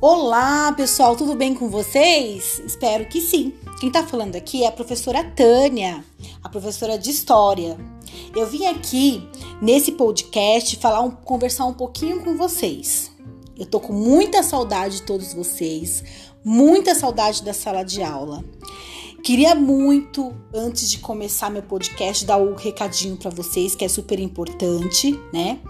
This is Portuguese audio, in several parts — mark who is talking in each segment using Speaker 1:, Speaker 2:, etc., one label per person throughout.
Speaker 1: Olá, pessoal, tudo bem com vocês? Espero que sim. Quem tá falando aqui é a professora Tânia, a professora de História. Eu vim aqui nesse podcast falar um, conversar um pouquinho com vocês. Eu tô com muita saudade de todos vocês, muita saudade da sala de aula. Queria muito, antes de começar meu podcast, dar um recadinho para vocês que é super importante, né?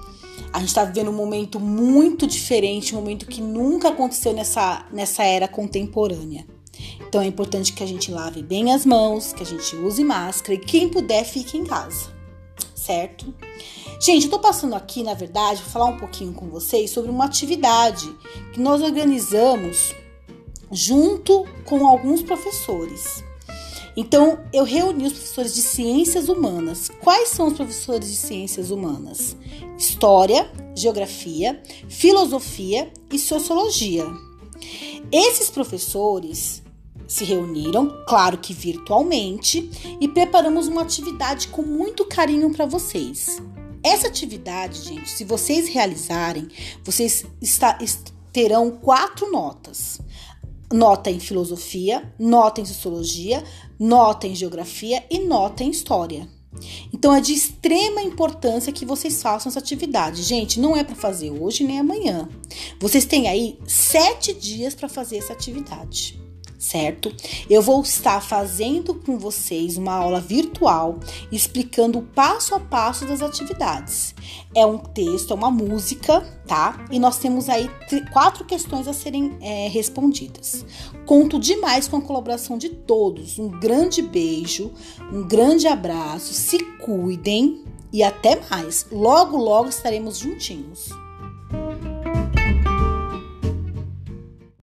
Speaker 1: A gente está vivendo um momento muito diferente, um momento que nunca aconteceu nessa, nessa era contemporânea. Então é importante que a gente lave bem as mãos, que a gente use máscara e quem puder fique em casa, certo? Gente, eu tô passando aqui, na verdade, para falar um pouquinho com vocês sobre uma atividade que nós organizamos junto com alguns professores. Então, eu reuni os professores de ciências humanas. Quais são os professores de ciências humanas? História, geografia, filosofia e sociologia. Esses professores se reuniram, claro que virtualmente, e preparamos uma atividade com muito carinho para vocês. Essa atividade, gente, se vocês realizarem, vocês está, terão quatro notas nota em filosofia, nota em sociologia, nota em geografia e nota em história. Então é de extrema importância que vocês façam essa atividade. Gente, não é para fazer hoje nem amanhã. Vocês têm aí sete dias para fazer essa atividade certo? Eu vou estar fazendo com vocês uma aula virtual explicando o passo a passo das atividades. É um texto, é uma música, tá? E nós temos aí quatro questões a serem é, respondidas. Conto demais com a colaboração de todos. Um grande beijo, um grande abraço, se cuidem e até mais. Logo, logo estaremos juntinhos.